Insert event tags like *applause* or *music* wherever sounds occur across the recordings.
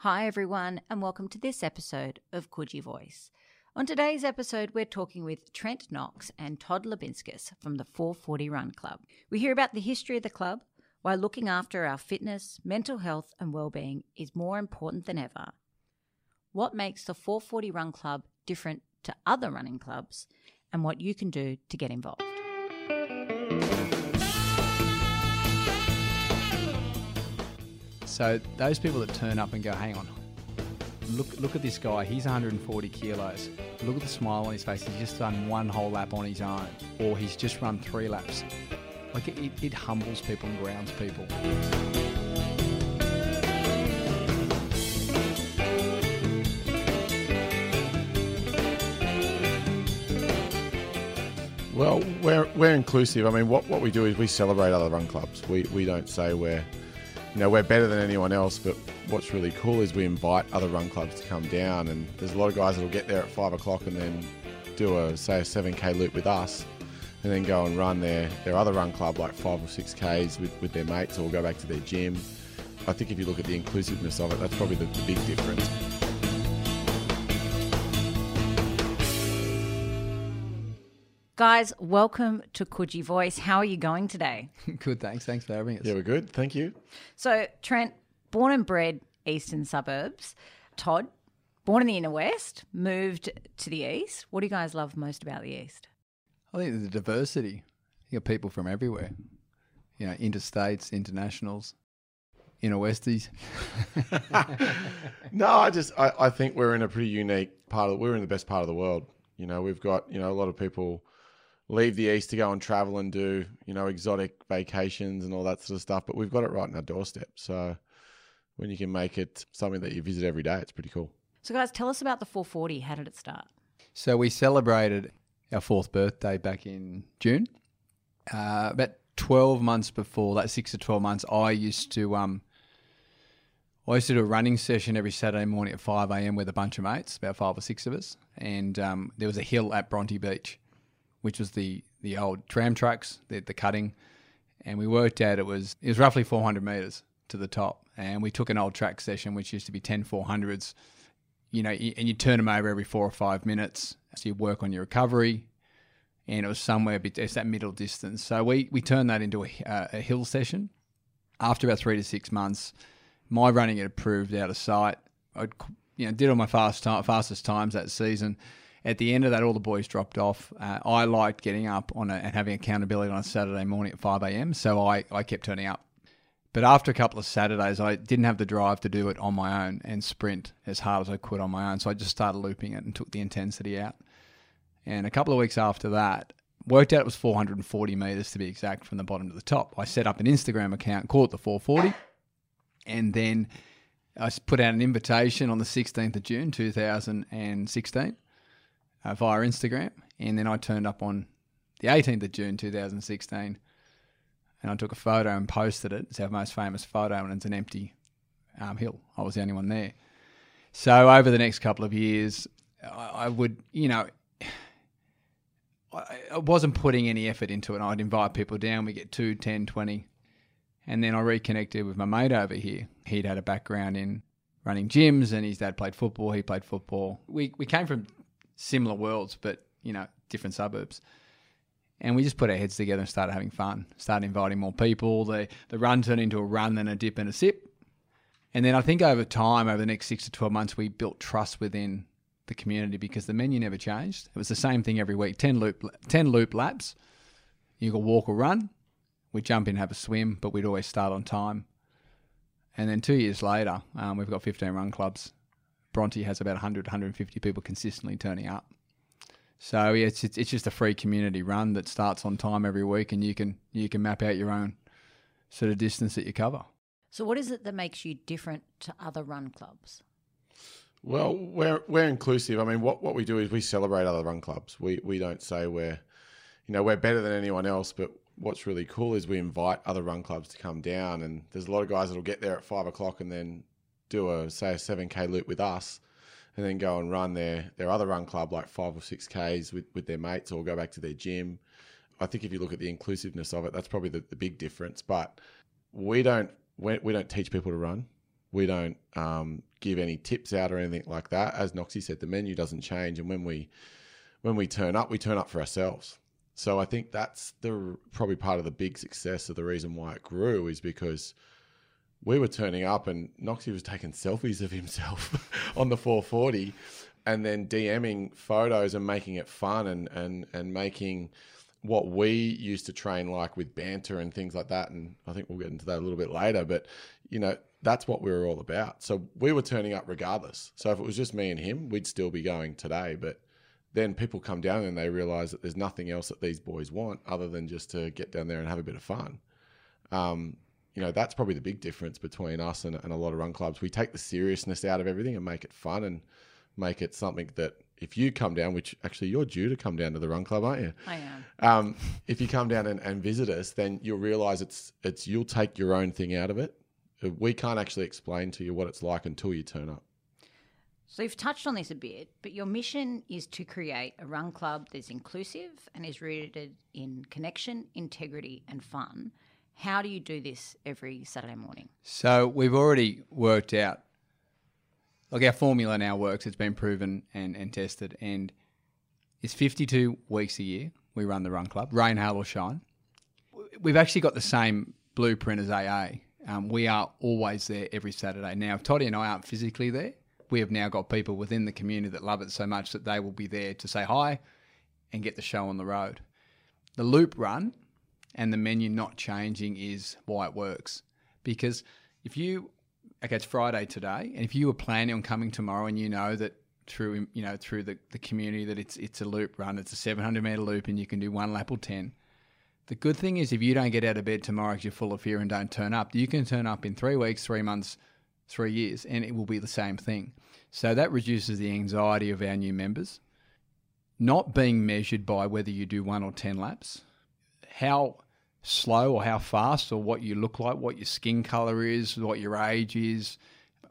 Hi, everyone, and welcome to this episode of Coogee Voice. On today's episode, we're talking with Trent Knox and Todd Labinskas from the 440 Run Club. We hear about the history of the club, why looking after our fitness, mental health, and well-being is more important than ever. What makes the 440 Run Club different to other running clubs, and what you can do to get involved. So those people that turn up and go, hang on, look look at this guy. He's 140 kilos. Look at the smile on his face. He's just done one whole lap on his own, or he's just run three laps. Like it, it humbles people and grounds people. Well, we're, we're inclusive. I mean, what, what we do is we celebrate other run clubs. We, we don't say we're, you know, we're better than anyone else, but what's really cool is we invite other run clubs to come down. And there's a lot of guys that'll get there at five o'clock and then do a, say, a 7K loop with us and then go and run their, their other run club like five or six Ks with, with their mates or go back to their gym. I think if you look at the inclusiveness of it, that's probably the, the big difference. Guys, welcome to Coogee Voice. How are you going today? *laughs* Good, thanks. Thanks for having us. Yeah, we're good. Thank you. So, Trent, born and bred eastern suburbs. Todd, born in the inner west, moved to the east. What do you guys love most about the east? I think the diversity. You got people from everywhere. You know, interstates, internationals, inner westies. *laughs* no, I just I, I think we're in a pretty unique part of we're in the best part of the world. You know, we've got, you know, a lot of people leave the east to go and travel and do, you know, exotic vacations and all that sort of stuff, but we've got it right in our doorstep. So when you can make it something that you visit every day, it's pretty cool. So, guys, tell us about the 440. How did it start? So we celebrated our fourth birthday back in June. Uh, about 12 months before that, six to 12 months, I used to um, I used to do a running session every Saturday morning at 5 a.m. with a bunch of mates, about five or six of us. And um, there was a hill at Bronte Beach, which was the, the old tram tracks, the, the cutting. And we worked out it was it was roughly 400 meters to the top. And we took an old track session, which used to be 10 400s, you know, and you turn them over every four or five minutes. So you work on your recovery. And it was somewhere, it's that middle distance. So we, we turned that into a, uh, a hill session. After about three to six months, my running had improved out of sight. I you know did all my fast time, fastest times that season. At the end of that, all the boys dropped off. Uh, I liked getting up on a, and having accountability on a Saturday morning at 5 a.m. So I, I kept turning up. But after a couple of Saturdays, I didn't have the drive to do it on my own and sprint as hard as I could on my own. So I just started looping it and took the intensity out. And a couple of weeks after that, worked out it was 440 meters to be exact from the bottom to the top. I set up an Instagram account, called the 440 and then I put out an invitation on the 16th of June 2016 uh, via Instagram, and then I turned up on the 18th of June 2016, and I took a photo and posted it. It's our most famous photo, and it's an empty um, hill. I was the only one there. So over the next couple of years, I, I would, you know, I wasn't putting any effort into it. I'd invite people down. We get 2, 10, 20, and then I reconnected with my mate over here. He'd had a background in running gyms and his dad played football. He played football. We, we came from similar worlds, but, you know, different suburbs. And we just put our heads together and started having fun, started inviting more people. The, the run turned into a run, then a dip and a sip. And then I think over time, over the next six to 12 months, we built trust within the community because the menu never changed. It was the same thing every week 10 loop, 10 loop laps. You could walk or run. We'd jump in, have a swim, but we'd always start on time. And then two years later, um, we've got 15 run clubs. Bronte has about 100, 150 people consistently turning up. So yeah, it's, it's just a free community run that starts on time every week, and you can you can map out your own sort of distance that you cover. So, what is it that makes you different to other run clubs? Well, we're we're inclusive. I mean, what, what we do is we celebrate other run clubs. We we don't say we're, you know, we're better than anyone else, but what's really cool is we invite other run clubs to come down, and there's a lot of guys that'll get there at five o'clock and then do a say a seven k loop with us, and then go and run their their other run club like five or six k's with with their mates, or go back to their gym. I think if you look at the inclusiveness of it, that's probably the, the big difference. But we don't we, we don't teach people to run. We don't um, give any tips out or anything like that. As Noxie said, the menu doesn't change, and when we when we turn up, we turn up for ourselves. So I think that's the probably part of the big success of the reason why it grew is because we were turning up and Noxie was taking selfies of himself *laughs* on the 440 and then DMing photos and making it fun and, and, and making what we used to train like with banter and things like that. And I think we'll get into that a little bit later, but you know, that's what we were all about. So we were turning up regardless. So if it was just me and him, we'd still be going today. But then people come down and they realize that there's nothing else that these boys want other than just to get down there and have a bit of fun. Um, you know, that's probably the big difference between us and, and a lot of run clubs. We take the seriousness out of everything and make it fun and make it something that if you come down, which actually you're due to come down to the run club, aren't you? I am. Um, if you come down and, and visit us, then you'll realize it's it's you'll take your own thing out of it. We can't actually explain to you what it's like until you turn up. So you've touched on this a bit, but your mission is to create a run club that's inclusive and is rooted in connection, integrity, and fun. How do you do this every Saturday morning? So we've already worked out, like our formula now works. It's been proven and, and tested, and it's 52 weeks a year. We run the run club, rain, hail, or shine. We've actually got the same blueprint as AA. Um, we are always there every Saturday. Now, if Toddy and I aren't physically there, we have now got people within the community that love it so much that they will be there to say hi and get the show on the road. The loop run and the menu not changing is why it works. Because if you, okay, it's Friday today, and if you were planning on coming tomorrow and you know that through you know through the, the community that it's it's a loop run, it's a 700 meter loop, and you can do one lap or 10. The good thing is if you don't get out of bed tomorrow because you're full of fear and don't turn up, you can turn up in three weeks, three months, three years, and it will be the same thing. So that reduces the anxiety of our new members. Not being measured by whether you do one or 10 laps, how slow or how fast or what you look like, what your skin color is, what your age is,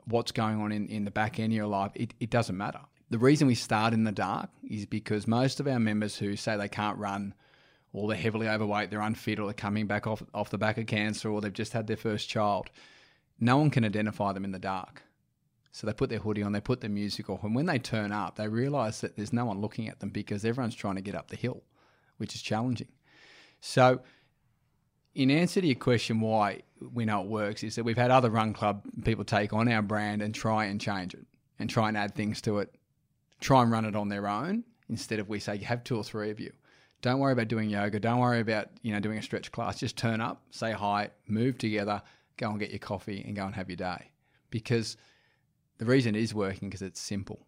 what's going on in, in the back end of your life, it, it doesn't matter. The reason we start in the dark is because most of our members who say they can't run or they're heavily overweight, they're unfit, or they're coming back off, off the back of cancer, or they've just had their first child, no one can identify them in the dark. So they put their hoodie on, they put their music off, and when they turn up, they realize that there's no one looking at them because everyone's trying to get up the hill, which is challenging. So in answer to your question, why we know it works is that we've had other run club people take on our brand and try and change it and try and add things to it, try and run it on their own instead of we say you have two or three of you. Don't worry about doing yoga. Don't worry about you know doing a stretch class. Just turn up, say hi, move together, go and get your coffee, and go and have your day. Because the reason it is working because it's simple,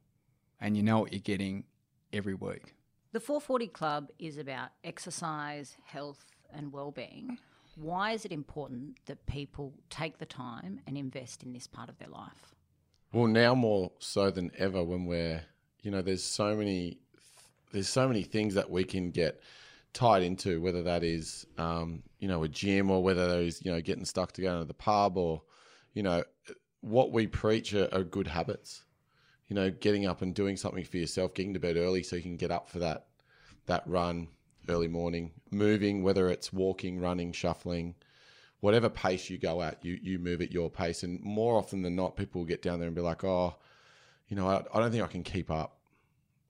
and you know what you're getting every week. The 440 Club is about exercise, health, and well-being. Why is it important that people take the time and invest in this part of their life? Well, now more so than ever, when we're, you know, there's so many, there's so many things that we can get tied into, whether that is, um, you know, a gym or whether that is, you know, getting stuck to going to the pub or, you know, what we preach are, are good habits. You know, getting up and doing something for yourself, getting to bed early so you can get up for that that run, early morning, moving, whether it's walking, running, shuffling, whatever pace you go at, you you move at your pace. And more often than not, people will get down there and be like, "Oh, you know, I, I don't think I can keep up.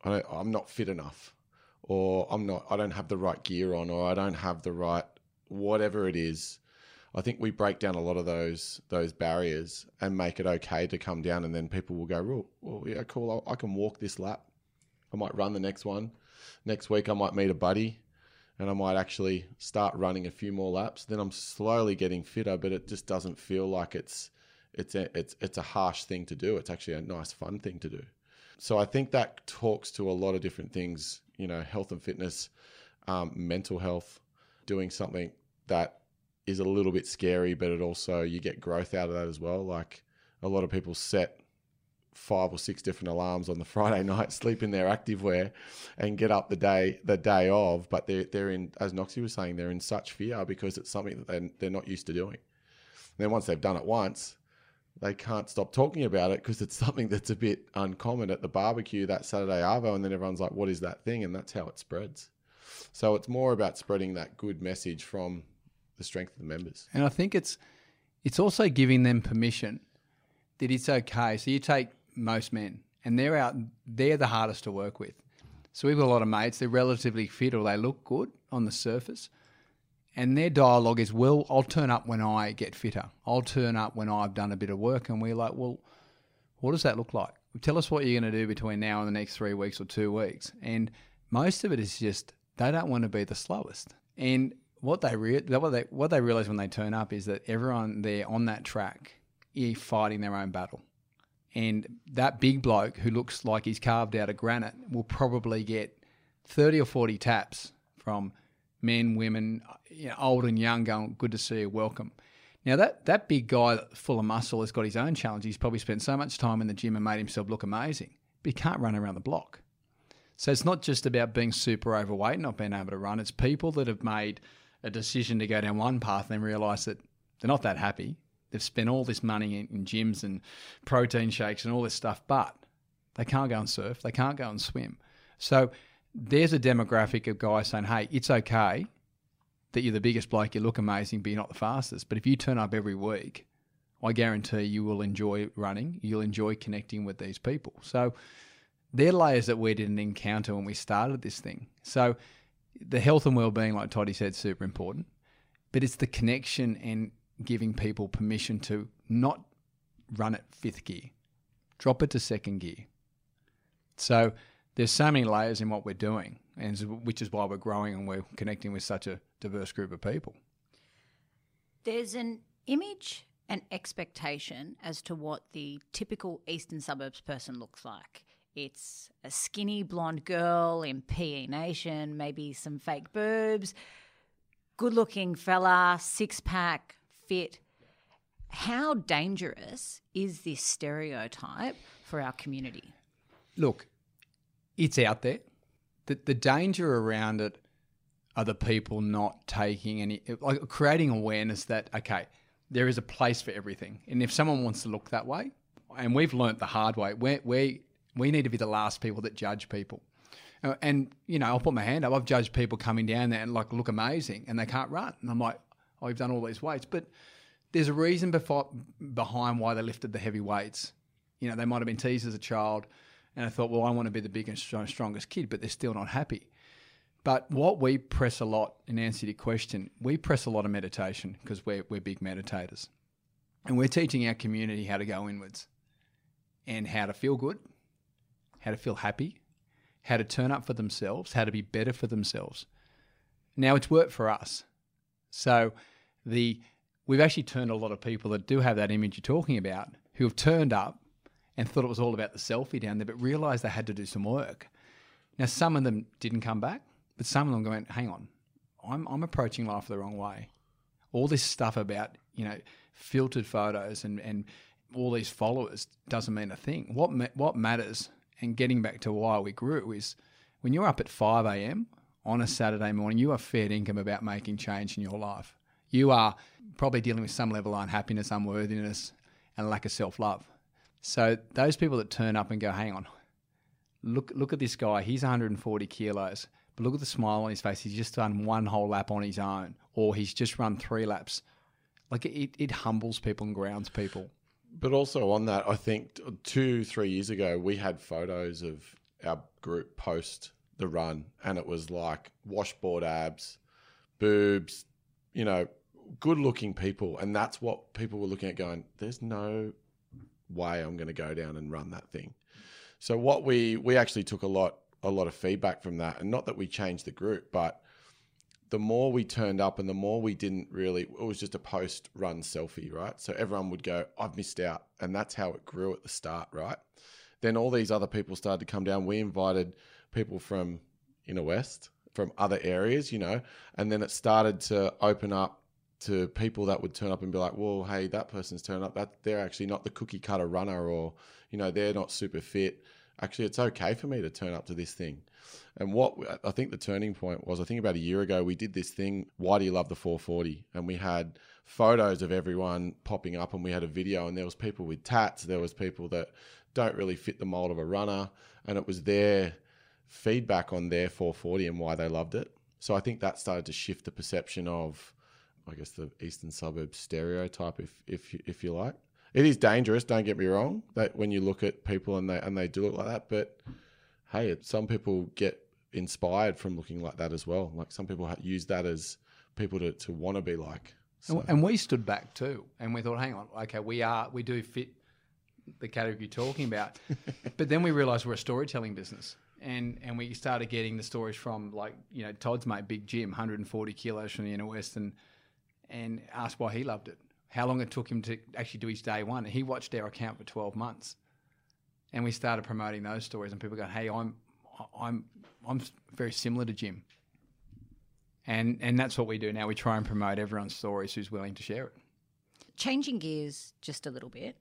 I am not fit enough, or I'm not. I don't have the right gear on, or I don't have the right whatever it is." I think we break down a lot of those those barriers and make it okay to come down, and then people will go, "Well, well yeah, cool. I can walk this lap. I might run the next one. Next week, I might meet a buddy." And I might actually start running a few more laps. Then I'm slowly getting fitter, but it just doesn't feel like it's it's a, it's it's a harsh thing to do. It's actually a nice, fun thing to do. So I think that talks to a lot of different things. You know, health and fitness, um, mental health, doing something that is a little bit scary, but it also you get growth out of that as well. Like a lot of people set five or six different alarms on the *laughs* Friday night, sleep in their active wear, and get up the day the day of. But they're they're in, as Noxie was saying, they're in such fear because it's something that they're, they're not used to doing. And then once they've done it once, they can't stop talking about it because it's *laughs* something that's a bit uncommon at the barbecue that Saturday Arvo, and then everyone's like, "What is that thing?" And that's how it spreads. So it's more about spreading that good message from the strength of the members. And I think it's it's also giving them permission that it's okay. So you take most men, and they're out. They're the hardest to work with. So we've got a lot of mates. They're relatively fit, or they look good on the surface. And their dialogue is, well, I'll turn up when I get fitter. I'll turn up when I've done a bit of work. And we're like, well, what does that look like? Tell us what you're going to do between now and the next three weeks or two weeks. And most of it is just they don't want to be the slowest. And what they re- what they what they realize when they turn up is that everyone there on that track is fighting their own battle. And that big bloke who looks like he's carved out of granite will probably get 30 or 40 taps from men, women, you know, old and young, going, good to see you, welcome. Now, that, that big guy full of muscle has got his own challenge. He's probably spent so much time in the gym and made himself look amazing, but he can't run around the block. So it's not just about being super overweight, and not being able to run. It's people that have made a decision to go down one path and then realise that they're not that happy. They've spent all this money in, in gyms and protein shakes and all this stuff, but they can't go and surf. They can't go and swim. So there's a demographic of guys saying, hey, it's okay that you're the biggest bloke, you look amazing, but you're not the fastest. But if you turn up every week, I guarantee you will enjoy running. You'll enjoy connecting with these people. So they're layers that we didn't encounter when we started this thing. So the health and well-being, like Toddy said, super important. But it's the connection and giving people permission to not run at fifth gear, drop it to second gear. So there's so many layers in what we're doing, and which is why we're growing and we're connecting with such a diverse group of people. There's an image and expectation as to what the typical eastern suburbs person looks like. It's a skinny blonde girl in PE Nation, maybe some fake boobs, good looking fella, six pack, fit. How dangerous is this stereotype for our community? Look, it's out there. The, the danger around it are the people not taking any, like creating awareness that, okay, there is a place for everything. And if someone wants to look that way, and we've learnt the hard way, we we we need to be the last people that judge people. Uh, and, you know, I'll put my hand up. I've judged people coming down there and like look amazing and they can't run. And I'm like, oh, you've done all these weights. But there's a reason before, behind why they lifted the heavy weights. You know, they might have been teased as a child and I thought, well, I want to be the biggest, strongest kid, but they're still not happy. But what we press a lot, in answer to your question, we press a lot of meditation because we're, we're big meditators. And we're teaching our community how to go inwards and how to feel good, how to feel happy, how to turn up for themselves, how to be better for themselves. Now it's worked for us. So the we've actually turned a lot of people that do have that image you're talking about who have turned up and thought it was all about the selfie down there, but realized they had to do some work. Now, some of them didn't come back, but some of them went, hang on, I'm, I'm approaching life the wrong way. All this stuff about, you know, filtered photos and, and all these followers doesn't mean a thing. What, ma- what matters, and getting back to why we grew, is when you're up at 5 a.m. on a Saturday morning, you are fair income about making change in your life. You are probably dealing with some level of unhappiness, unworthiness, and lack of self love. So those people that turn up and go, hang on, look look at this guy. He's 140 kilos, but look at the smile on his face. He's just done one whole lap on his own, or he's just run three laps. Like it, it humbles people and grounds people. But also on that, I think two, three years ago, we had photos of our group post the run, and it was like washboard abs, boobs, you know, good looking people. And that's what people were looking at going, there's no way I'm going to go down and run that thing. So what we we actually took a lot a lot of feedback from that, and not that we changed the group, but the more we turned up and the more we didn't really it was just a post run selfie right? So everyone would go i've missed out. And that's how it grew at the start right? Then all these other people started to come down. We invited people from inner west from other areas you know and then it started to open up to people that would turn up and be like, well, hey, that person's turned up. That they're actually not the cookie cutter runner, or you know, they're not super fit. Actually, it's okay for me to turn up to this thing. And what I think the turning point was, I think about a year ago, we did this thing. Why do you love the 440? And we had photos of everyone popping up, and we had a video, and there was people with tats, there was people that don't really fit the mold of a runner, and it was their feedback on their 440 and why they loved it. So I think that started to shift the perception of I guess the eastern suburbs stereotype, if if if you like. it is dangerous. Don't get me wrong. That when you look at people and they and they do look like that, but hey, some people get inspired from looking like that as well. Like some people use that as people to, to want to be like. So, And, and we stood back too, and we thought, hang on, okay, we are we do fit the category you're talking about, *laughs* but then we realised we're a storytelling business, and and we started getting the stories from like you know Todd's mate, Big Jim, 140 kilos from the inner west, and and asked why he loved it, how long it took him to actually do his day one, and he watched our account for 12 months, and we started promoting those stories, and people going, hey, I'm I'm I'm very similar to Jim. And, and that's what we do now. We try and promote everyone's stories who's willing to share it. Changing gears just a little bit,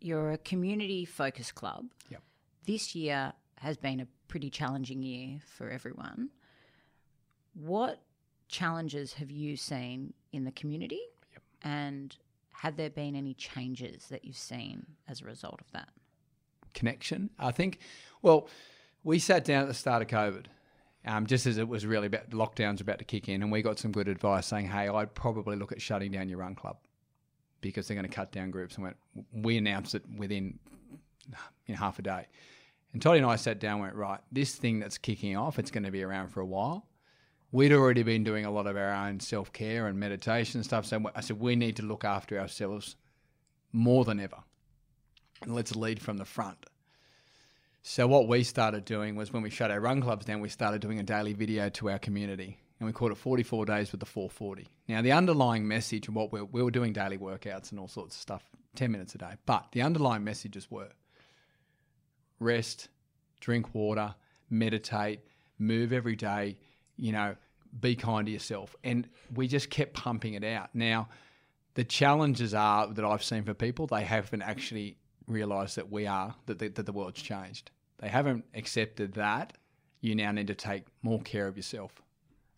you're a community focused club. Yep. This year has been a pretty challenging year for everyone. What challenges have you seen in the community? Yep. And have there been any changes that you've seen as a result of that? connection. I think, well, we sat down at the start of COVID, um, just as it was really about lockdowns about to kick in, and we got some good advice saying, "Hey, I'd probably look at shutting down your run club because they're going to cut down groups." And went, we announced it within you know, half a day, and Toddy and I sat down and went, "Right, this thing that's kicking off, it's going to be around for a while." We'd already been doing a lot of our own self care and meditation and stuff, so I said we need to look after ourselves more than ever and let's lead from the front. So what we started doing was when we shut our run clubs down, we started doing a daily video to our community, and we called it 44 Days with the 440. Now the underlying message of what we we were doing daily workouts and all sorts of stuff, 10 minutes a day, but the underlying messages were rest, drink water, meditate, move every day, you know, be kind to yourself, and we just kept pumping it out. Now the challenges are that I've seen for people, they haven't actually realised that we are, that the, that the world's changed. They haven't accepted that you now need to take more care of yourself.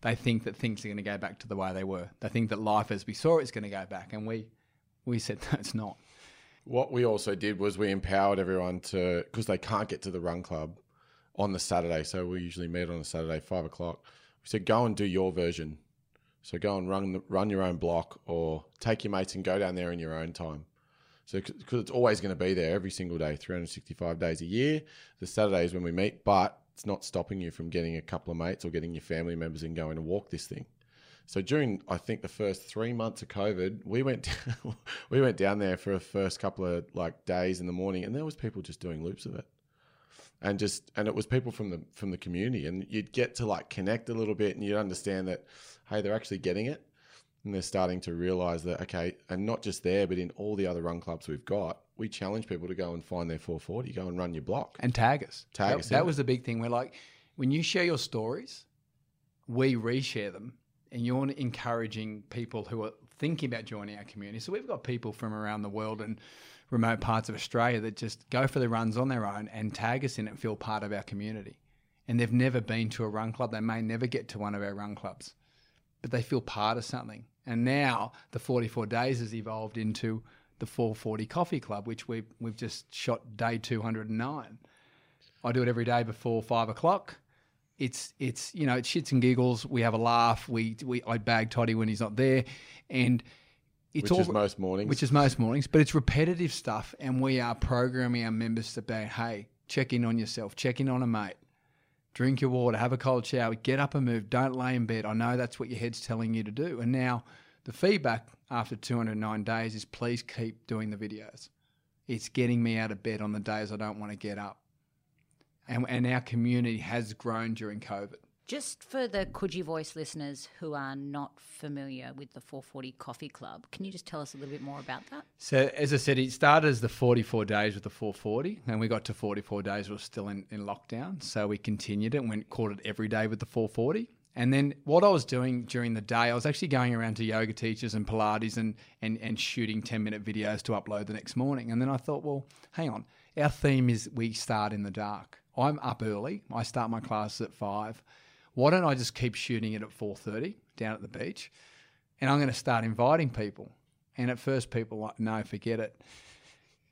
They think that things are going to go back to the way they were. They think that life as we saw it is going to go back. And we, we said, *laughs* no, it's not. What we also did was we empowered everyone to, because they can't get to the run club on the Saturday. So we usually meet on a Saturday, five o'clock. We said, go and do your version. So go and run, the, run your own block or take your mates and go down there in your own time. So, because it's always going to be there every single day, 365 days a year. The Saturday is when we meet, but it's not stopping you from getting a couple of mates or getting your family members and going to walk this thing. So during, I think the first three months of COVID, we went *laughs* we went down there for a first couple of like days in the morning, and there was people just doing loops of it, and just and it was people from the from the community, and you'd get to like connect a little bit, and you'd understand that hey, they're actually getting it, and they're starting to realize that okay, and not just there, but in all the other run clubs we've got, we challenge people to go and find their 440, go and run your block. And tag us. Tag that, us, That was the big thing. We're like, when you share your stories, we reshare them, and you're encouraging people who are thinking about joining our community. So we've got people from around the world and remote parts of Australia that just go for the runs on their own and tag us in and feel part of our community. And they've never been to a run club. They may never get to one of our run clubs, but they feel part of something. And now the 44 days has evolved into the 440 Coffee Club, which we've, we've just shot day 209. I do it every day before five o'clock. It's it's you know it's shits and giggles. We have a laugh. We we I bag Toddy when he's not there, and it's Which all is most mornings. which is most mornings, but it's repetitive stuff, and we are programming our members to be hey, check in on yourself, check in on a mate, drink your water, have a cold shower, get up and move, don't lay in bed. I know that's what your head's telling you to do, and now the feedback after 209 days is please keep doing the videos. It's getting me out of bed on the days I don't want to get up. And, and our community has grown during COVID. Just for the Coogee Voice listeners who are not familiar with the 440 Coffee Club, can you just tell us a little bit more about that? So, as I said, it started as the 44 days with the 440, and we got to 44 days, we were still in, in lockdown. So, we continued it and went, caught it every day with the 440. And then what I was doing during the day, I was actually going around to yoga teachers and Pilates and, and, and shooting 10 minute videos to upload the next morning. And then I thought, well, hang on. Our theme is we start in the dark. I'm up early. I start my classes at 5. Why don't I just keep shooting it at 4.30 down at the beach? And I'm going to start inviting people. And at first people like, no, forget it.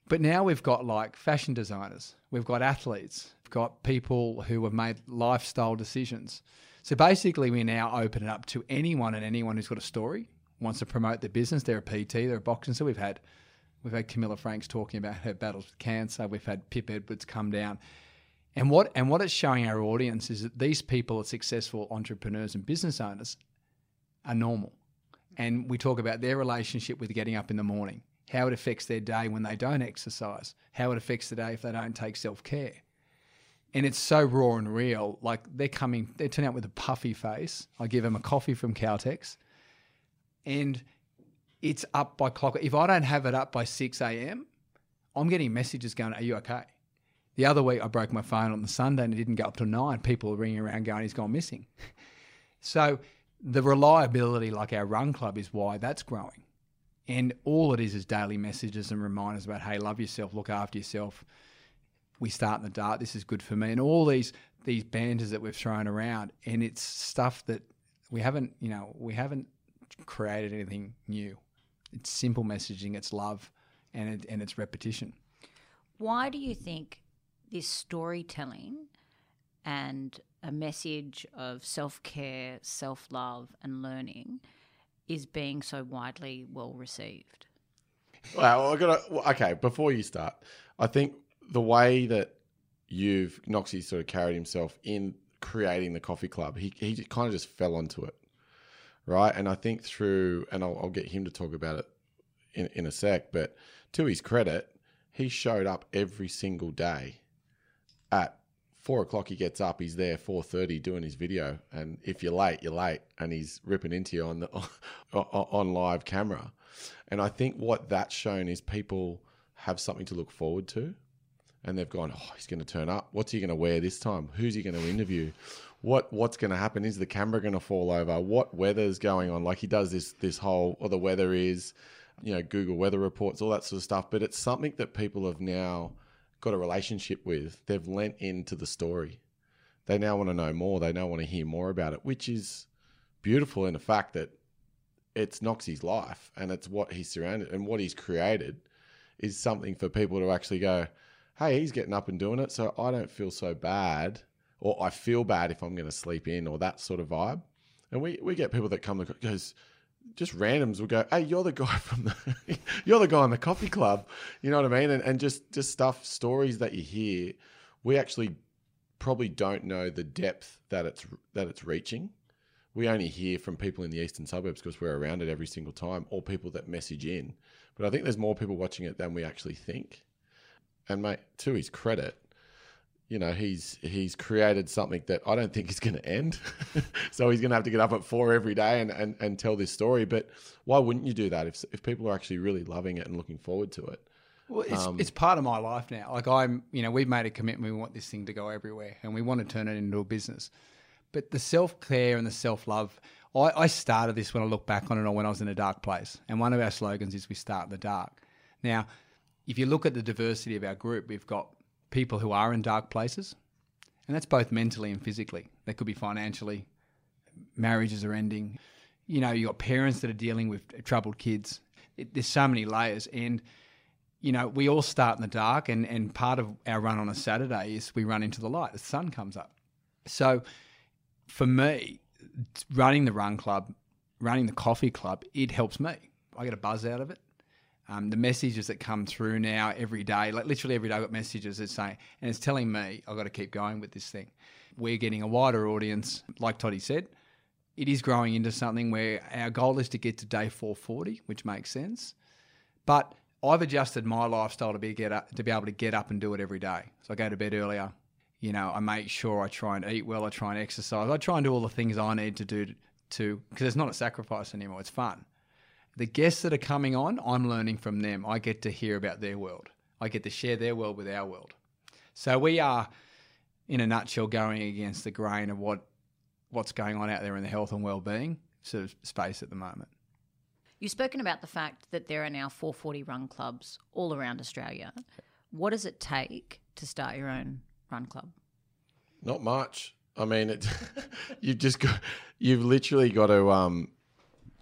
But now we've got like fashion designers, we've got athletes, we've got people who have made lifestyle decisions. So basically, we now open it up to anyone and anyone who's got a story, wants to promote their business. They're a PT, they're a boxer. So we've had We've had Camilla Franks talking about her battles with cancer. We've had Pip Edwards come down. And what and what it's showing our audience is that these people are successful entrepreneurs and business owners are normal. And we talk about their relationship with getting up in the morning, how it affects their day when they don't exercise, how it affects the day if they don't take self care. And it's so raw and real. Like they're coming, they turn out with a puffy face. I give them a coffee from Caltex, and it's up by clock. If I don't have it up by 6 a.m., I'm getting messages going, Are you okay? The other week, I broke my phone on the Sunday and it didn't go up till nine. People were ringing around going, He's gone missing. *laughs* so the reliability, like our run club, is why that's growing. And all it is is daily messages and reminders about, hey, love yourself, look after yourself. We start in the dark. This is good for me, and all these these banters that we've thrown around, and it's stuff that we haven't, you know, we haven't created anything new. It's simple messaging, it's love, and it, and it's repetition. Why do you think this storytelling and a message of self care, self love, and learning is being so widely well received? Well, I got. Okay, before you start, I think the way that you've Noxie sort of carried himself in creating the coffee club, he he kind of just fell onto it, right? And I think through, and I'll, I'll get him to talk about it in in a sec, but to his credit, he showed up every single day at four o'clock he gets up he's there 4.30 doing his video and if you're late you're late and he's ripping into you on the *laughs* on live camera. And i think what that's shown is people have something to look forward to and they've gone oh he's going to turn up. What's he going to wear this time? Who's he going to interview? What what's going to happen? Is the camera going to fall over? What weather's going on? Like he does this this whole or the weather is you know google weather reports all that sort of stuff. But it's something that people have now got a relationship with, they've lent into the story. They now want to know more. They now want to hear more about it, which is beautiful in the fact that it's Noxie's life and it's what he's surrounded and what he's created is something for people to actually go, hey, he's getting up and doing it, so I don't feel so bad, or I feel bad if I'm going to sleep in, or that sort of vibe. And we, we get people that come and goes, just randoms will go, "Hey, you're the guy *laughs* from the, you're the guy in the coffee club," you know what I mean? And and just just stuff, stories that you hear, we actually probably don't know the depth that it's that it's reaching. We only hear from people in the eastern suburbs because we're around it every single time, or people that message in. But I think there's more people watching it than we actually think. And mate, to his credit, you know, he's he's created something that I don't think is going to end. *laughs* so he's going to have to get up at four every day and, and, and tell this story. But why wouldn't you do that if, if people are actually really loving it and looking forward to it? Well, it's, um, it's part of my life now. Like I'm, you know, we've made a commitment. We want this thing to go everywhere, and we want to turn it into a business. But the self care and the self love, I, I started this when I look back on it, or when I was in a dark place. And one of our slogans is "We start in the dark." Now, if you look at the diversity of our group, we've got people who are in dark places, and that's both mentally and physically. That could be financially, marriages are ending. You know, you got parents that are dealing with troubled kids. It, there's so many layers, and you know, we all start in the dark, and and part of our run on a Saturday is we run into the light. The sun comes up. So, for me, running the run club, running the coffee club, it helps me. I get a buzz out of it. Um, the messages that come through now every day, like literally every day, I've got messages that say, and it's telling me I've got to keep going with this thing. We're getting a wider audience, like Toddy said. It is growing into something where our goal is to get to day 440, which makes sense. But I've adjusted my lifestyle to be get up, to be able to get up and do it every day. So I go to bed earlier. You know, I make sure I try and eat well. I try and exercise. I try and do all the things I need to do to because it's not a sacrifice anymore. It's fun the guests that are coming on, I'm learning from them. I get to hear about their world. I get to share their world with our world. So we are, in a nutshell, going against the grain of what what's going on out there in the health and well-being sort of space at the moment. You've spoken about the fact that there are now 440 run clubs all around Australia. What does it take to start your own run club? Not much. I mean, it, *laughs* you've just got, you've literally got to um,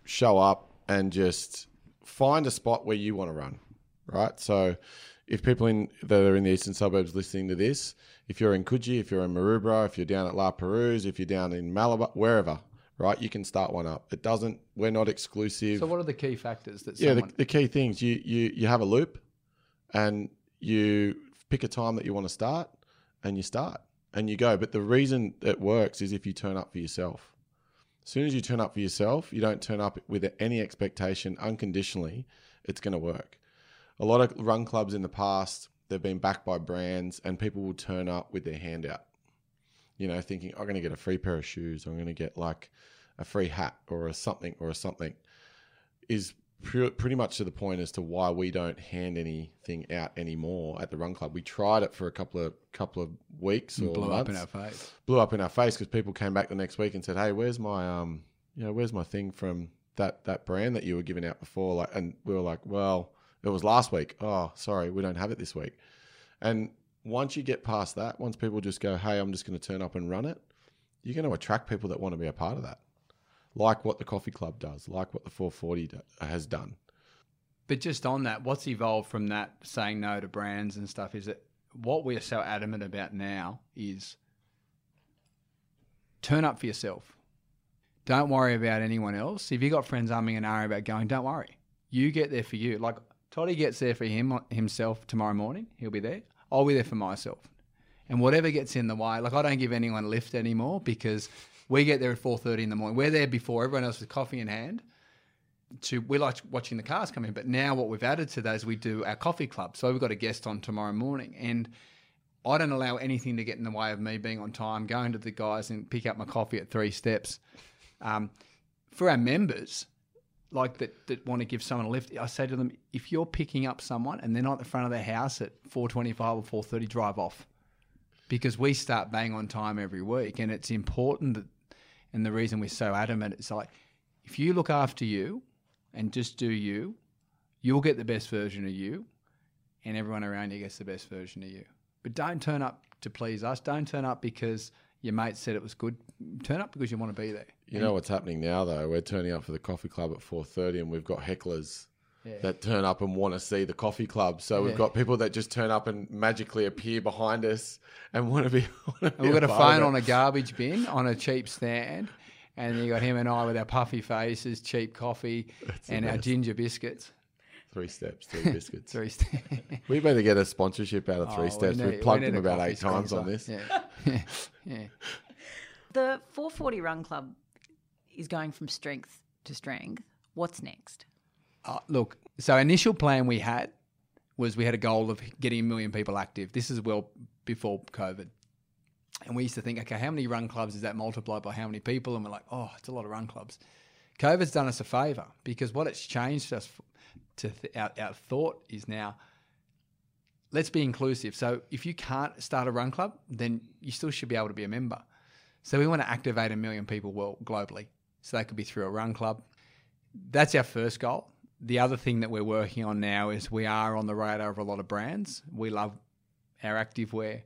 show up and just find a spot where you want to run, right? So if people in that are in the eastern suburbs listening to this, if you're in Coogee, if you're in Maroubra, if you're down at La Perouse, if you're down in Malabar, wherever, right? You can start one up. It doesn't. We're not exclusive. So what are the key factors that yeah, someone the, the key things you you you have a loop, and you pick a time that you want to start, and you start and you go. But the reason it works is if you turn up for yourself. As soon as you turn up for yourself, you don't turn up with any expectation unconditionally. It's going to work. A lot of run clubs in the past, they've been backed by brands, and people will turn up with their hand out. You know, thinking I'm going to get a free pair of shoes, I'm going to get like a free hat or a something or a something, is pre- pretty much to the point as to why we don't hand anything out anymore at the run club. We tried it for a couple of couple of weeks or blew months up in our face. blew up in our face because people came back the next week and said, "Hey, where's my um, you know, where's my thing from that that brand that you were giving out before?" Like, and we were like, "Well, it was last week. Oh, sorry, we don't have it this week." And once you get past that, once people just go, "Hey, I'm just going to turn up and run it," you're going to attract people that want to be a part of that, like what the coffee club does, like what the 440 do- has done. But just on that, what's evolved from that saying no to brands and stuff is that what we are so adamant about now is turn up for yourself. Don't worry about anyone else. If you got friends umming and ahhing about going, don't worry. You get there for you. Like Toddy gets there for him himself tomorrow morning. He'll be there. I'll be there for myself. And whatever gets in the way, like I don't give anyone a lift anymore because we get there at four thirty in the morning. We're there before everyone else with coffee in hand to we like watching the cars come in, but now what we've added to that is we do our coffee club. So we've got a guest on tomorrow morning, and I don't allow anything to get in the way of me being on time, going to the guys and pick up my coffee at three steps. Um, for our members, like that that want to give someone a lift, I say to them, if you're picking up someone and they're not at the front of their house at four twenty five or four thirty, drive off. Because we start bang on time every week, and it's important that, and the reason we're so adamant, it's like if you look after you, and just do you, you'll get the best version of you, and everyone around you gets the best version of you. But don't turn up to please us. Don't turn up because your mate said it was good. Turn up because you want to be there. You know what's happening now though? We're turning up for the coffee club at 4:30 and we've got hecklers that turn up and want to see the coffee club. So we've Yeah. got people that just turn up and magically appear behind us and want to be, *laughs* want to we've got a phone on a garbage bin on a cheap stand. And you got him and I with our puffy faces, cheap coffee, the and our ginger biscuits. Three steps, three *laughs* biscuits. Three steps. We better get a sponsorship out of Oh, three we steps. need- We've plugged need them about coffee eight times on sponsor. this. Yeah. *laughs* yeah. The 440 Run Club is going from strength to strength. What's next? Uh, look, so initial plan we had was we had a goal of getting a million people active. This is well before COVID. And we used to think, okay, how many run clubs is that multiplied by how many people? And we're like, oh, it's a lot of run clubs. COVID's done us a favour because what it's changed us to th- our, our thought is now let's be inclusive. So if you can't start a run club, then you still should be able to be a member. So we want to activate a million people world globally. So that could be through a run club. That's our first goal. The other thing that we're working on now is we are on the radar of a lot of brands. We love our activewear,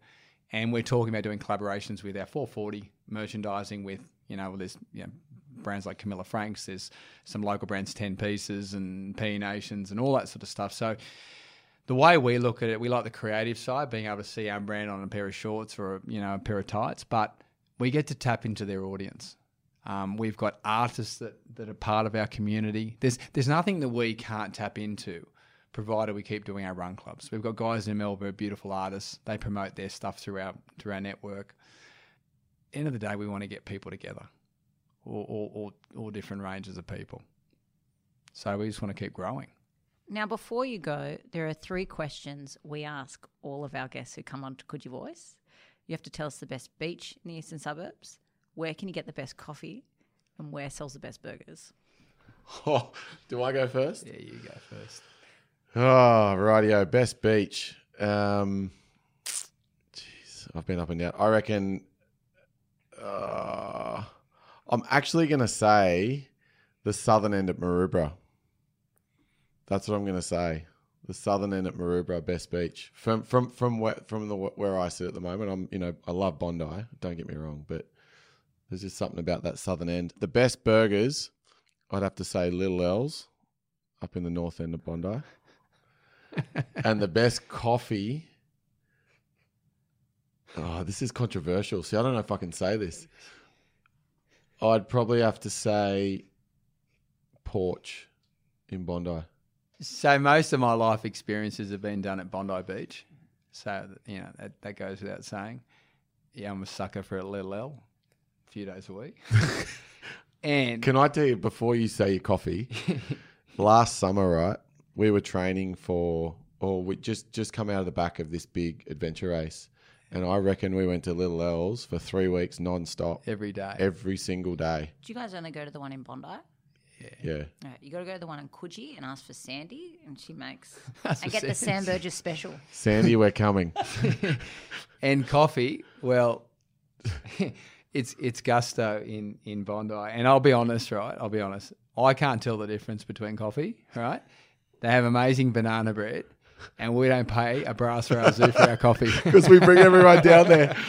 and we're talking about doing collaborations with our 440 merchandising with you know, there's you know, brands like Camilla Franks. There's some local brands, Ten Pieces and PE Nations, and all that sort of stuff. So the way we look at it, we like the creative side, being able to see our brand on a pair of shorts or you know a pair of tights, but we get to tap into their audience. Um, we've got artists that, that are part of our community. There's there's nothing that we can't tap into, provided we keep doing our run clubs. We've got guys in Melbourne, beautiful artists. They promote their stuff through our through our network. End of the day, we want to get people together, all all, all, all different ranges of people. So we just want to keep growing. Now, before you go, there are three questions we ask all of our guests who come on to Coogee Voice. You have to tell us the best beach in the eastern suburbs, where can you get the best coffee, and where sells the best burgers. Oh, do I go first? Yeah, you go first. Oh, rightio. Best beach. Um, jeez, I've been up and down. I reckon. Uh, I'm actually going to say the southern end at Maroubra. That's what I'm going to say. The southern end at Maroubra, best beach from from from where from the where I sit at the moment. I'm you know I love Bondi. Don't get me wrong, but there's just something about that southern end. The best burgers, I'd have to say Little L's, up in the north end of Bondi *laughs* and the best coffee. Oh, this is controversial. See, I don't know if I can say this. I'd probably have to say porch in Bondi. So most of my life experiences have been done at Bondi Beach. So you know that, that goes without saying. Yeah, I'm a sucker for a little L, few days a week. *laughs* and Can I tell you before you say your coffee? *laughs* last summer, right? We were training for, or we just just come out of the back of this big adventure race, and I reckon we went to Little L's for three weeks non-stop, every day, every single day. Do you guys only go to the one in Bondi? Yeah. No, you got to go to the one in Coogee and ask for Sandy, and she makes *laughs* I and for get the Sandy. Sam Burgess special. Sandy, we're coming. and coffee. Well, it's it's Gusto in in Bondi, and I'll be honest, right? I'll be honest. I can't tell the difference between coffee, right? They have amazing banana bread, and we don't pay a brass for our zoo for our coffee. *laughs* Because we bring everyone down there. *laughs*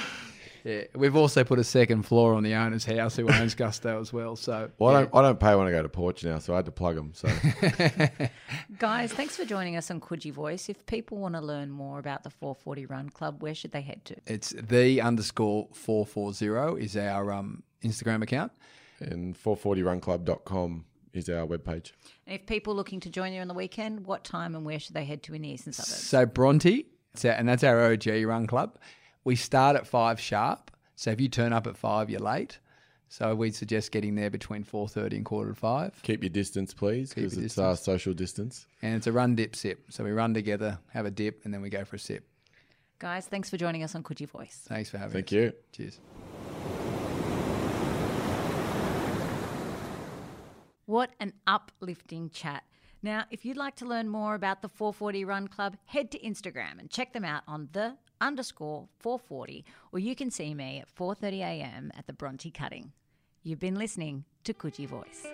yeah, we've also put a second floor on the owner's house who owns Gusto as well. So Well, I, don't, I don't pay when I go to Porch now, so I had to plug them. So *laughs* Guys, thanks for joining us on Coogee Voice. If people want to learn more about the 440 Run Club, where should they head to? it's the underscore four four zero is our um, Instagram account. and 440runclub.com is our webpage. And if people looking to join you on the weekend, what time and where should they head to in the eastern suburbs? So Bronte, it's our- and that's our OG run club. We start at five sharp. So if you turn up at five, you're late. So we'd suggest getting there between four thirty and quarter to five. Keep your distance, please, Keep because your it's uh, our social distance. And it's a run dip sip. So we run together, have a dip, and then we go for a sip. Guys, thanks for joining us on Coogee Voice. Thanks for having me. Thank us. you. Cheers. What an uplifting chat. Now, if you'd like to learn more about the 440 Run Club, head to Instagram and check them out on the underscore 440, or you can see me at 4.30am at the Bronte Cutting. You've been listening to Coogee Voice.